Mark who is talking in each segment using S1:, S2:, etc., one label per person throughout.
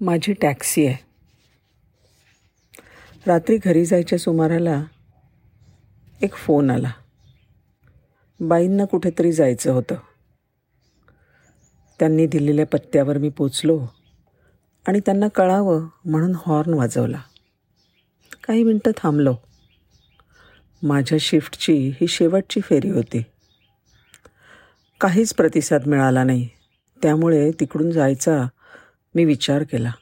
S1: माझी टॅक्सी आहे. रात्री घरी जायच्या सुमाराला एक फोन आला. बाईंना कुठेतरी जायचं होतं. त्यांनी दिलेल्या पत्त्यावर मी पोचलो आणि त्यांना कळावं म्हणून हॉर्न वाजवला. काही मिनटं थांबलो. माझ्या शिफ्टची ही शेवटची फेरी होती. काहीच प्रतिसाद मिळाला नाही. त्यामुळे तिकडून जायचा मी विचार केला.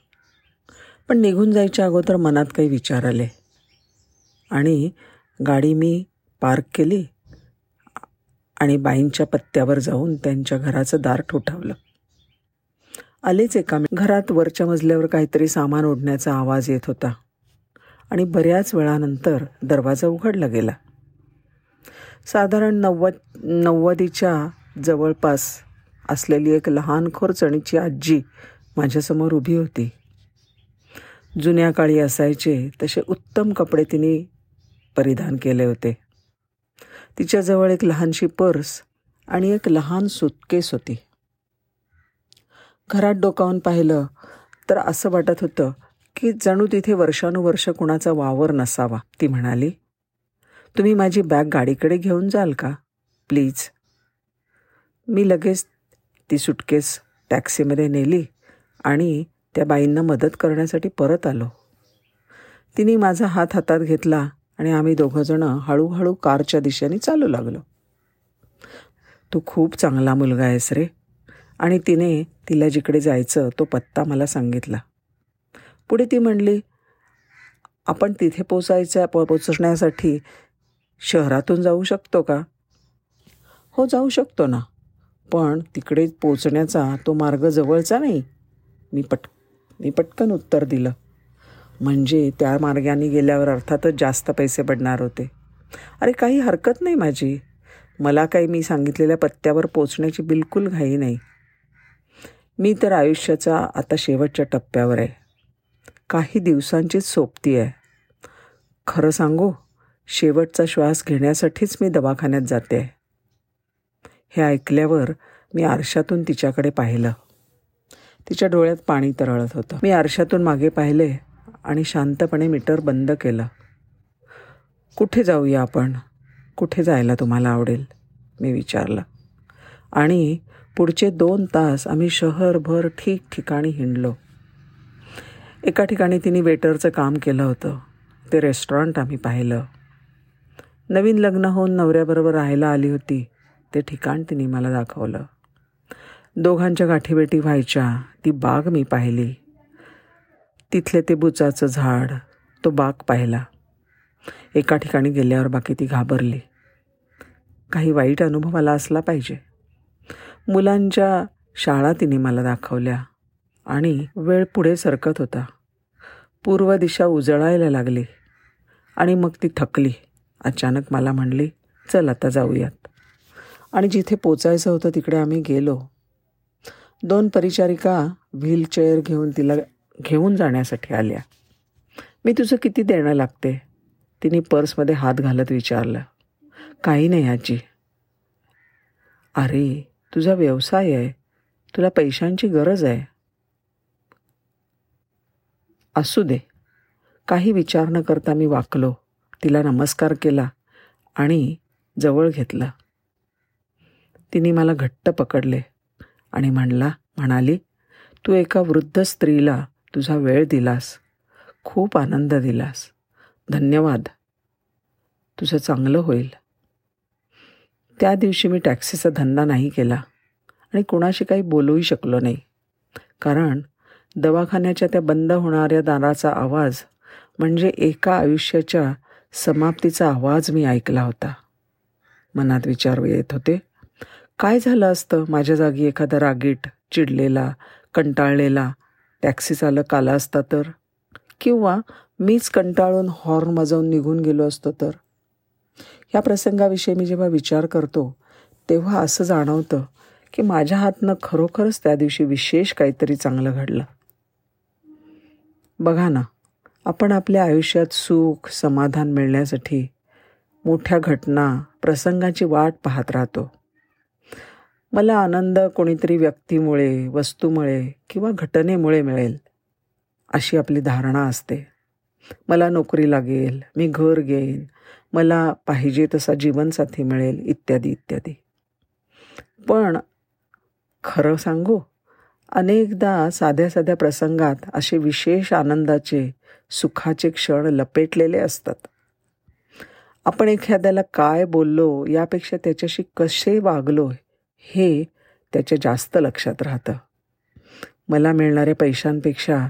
S1: पण निघून जायच्या अगोदर मनात काही विचार आले. आणि गाडी मी पार्क केली आणि बाईंच्या पत्त्यावर जाऊन त्यांच्या घराचं दार ठोठावलं. आलेच एका घरात वरच्या मजल्यावर काहीतरी सामान ओढण्याचा आवाज येत होता. आणि बऱ्याच वेळानंतर दरवाजा उघडला गेला. साधारण नव्वद नव्वदीच्या जवळपास असलेली एक लहान खोरचणीची आजी माझ्यासमोर उभी होती. जुन्या काळी असायचे तसे उत्तम कपडे तिने परिधान केले होते. तिच्याजवळ एक लहानशी पर्स आणि एक लहान सुटकेस होती. घरात डोकावून पाहिलं तर असं वाटत होतं की जणू तिथे वर्षानुवर्ष कुणाचा वावर नसावा. ती म्हणाली तुम्ही माझी बॅग गाडीकडे घेऊन जाल का? प्लीज. मी लगेच ती सुटकेस टॅक्सीमध्ये नेली. आणि त्या बाईंना मदत करण्यासाठी परत आलो. तिने माझा हात हातात घेतला आणि आम्ही दोघंजणं हळूहळू कारच्या दिशेने चालू लागलो. तू खूप चांगला मुलगा आहेस रे. आणि तिने तिला जिकडे जायचं तो पत्ता मला सांगितला. पुढे ती म्हणली आपण तिथे पोचायच्या पो पोचण्यासाठी शहरातून जाऊ शकतो का? हो जाऊ शकतो ना. पण तिकडे पोचण्याचा तो मार्ग जवळचा नाही. मी पट मी पटकन उत्तर दिलं. म्हणजे त्या मार्गाने गेल्यावर अर्थातच जास्त पैसे पडणार होते. अरे काही हरकत नाही माझी. मला काही मी सांगितलेल्या पत्त्यावर पोचण्याची बिलकुल घाई नाही. मी तर आयुष्याचा आता शेवटच्या टप्प्यावर आहे. काही दिवसांचीच सोबती आहे. खरं सांगू शेवटचा श्वास घेण्यासाठीच मी दवाखान्यात जाते. हे ऐकल्यावर मी आरशातून तिच्याकडे पाहिलं. तिच्या डोळ्यात पाणी तरळत होतं. मी आरशातून मागे पाहिले आणि शांतपणे मीटर बंद केलं. कुठे जाऊया आपण? कुठे जायला तुम्हाला आवडेल? मी विचारलं. आणि पुढचे दोन तास आम्ही शहरभर ठिकठिकाणी हिंडलो. एका ठिकाणी तिने वेटरचं काम केलं होतं. ते रेस्टॉरंट आम्ही पाहिलं. नवीन लग्न होऊन नवऱ्याबरोबर राहायला आली होती. ते ठिकाण तिने मला दाखवलं. दोघांच्या गाठीबेटी व्हायच्या. ती बाग मी पाहिली. तिथले ते बुचाचं झाड तो बाग पाहिला. एका ठिकाणी गेल्यावर बाकी ती घाबरली. काही वाईट अनुभव आला असला पाहिजे. मुलांच्या शाळा तिने मला दाखवल्या आणि वेळ पुढे सरकत होता. पूर्व दिशा उजळायला लागली आणि मग ती थकली. अचानक मला म्हणली चल आता जाऊयात. आणि जिथे पोचायचं होतं तिकडे आम्ही गेलो. दोन परिचारिका व्हीलचेअर घेऊन तिला घेऊन जाण्यासाठी आल्या. मी तुझं किती देणं लागते? तिने पर्समध्ये हात घालत विचारलं. काही नाही आजी. अरे तुझा व्यवसाय आहे. तुला पैशांची गरज आहे. असू दे. काही विचार न करता मी वाकलो. तिला नमस्कार केला आणि जवळ घेतला. तिने मला घट्ट पकडले. आणि म्हणला म्हणाली तू एका वृद्ध स्त्रीला तुझा वेळ दिलास. खूप आनंद दिलास. धन्यवाद. तुझं चांगलं होईल. त्या दिवशी मी टॅक्सीचा धंदा नाही केला आणि कुणाशी काही बोलूही शकलो नाही. कारण दवाखान्याच्या त्या बंद होणाऱ्या दाराचा आवाज म्हणजे एका आयुष्याच्या समाप्तीचा आवाज मी ऐकला होता. मनात विचार येत होते काय झालं असतं? माझ्या जागी एखादा रागीट चिडलेला कंटाळलेला टॅक्सी चालक आला असता तर? किंवा मीच कंटाळून हॉर्न वाजवून निघून गेलो असतो तर? ह्या प्रसंगाविषयी मी जेव्हा विचार करतो तेव्हा असं जाणवतं की माझ्या हातनं खरोखरच त्या दिवशी विशेष काहीतरी चांगलं घडलं. बघा ना आपण आपल्या आयुष्यात सुख समाधान मिळण्यासाठी मोठ्या घटना प्रसंगाची वाट पाहत राहतो. मला आनंद कोणीतरी व्यक्तीमुळे वस्तूमुळे किंवा घटनेमुळे मिळेल अशी आपली धारणा असते. मला नोकरी लागेल मी घर घेईन मला पाहिजे तसा जीवनसाथी मिळेल इत्यादी इत्यादी. पण खरं सांगू अनेकदा साध्या साध्या प्रसंगात असे विशेष आनंदाचे सुखाचे क्षण लपेटलेले असतात. आपण एखाद्याला काय बोललो यापेक्षा त्याच्याशी कसे वागलो हे त्याच्या जास्त लक्षात राहतं. मला मिळणाऱ्या पैशांपेक्षा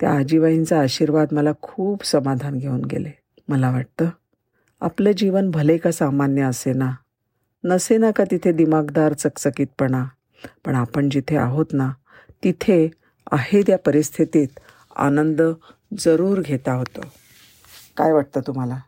S1: त्या आजीबाईंचा आशीर्वाद मला खूप समाधान घेऊन गेले. मला वाटतं आपलं जीवन भले का सामान्य असे ना नसे ना का तिथे दिमागदार चकचकीतपणा पण आपण जिथे आहोत ना तिथे आहे त्या परिस्थितीत आनंद जरूर घेता होतो. काय वाटतं तुम्हाला?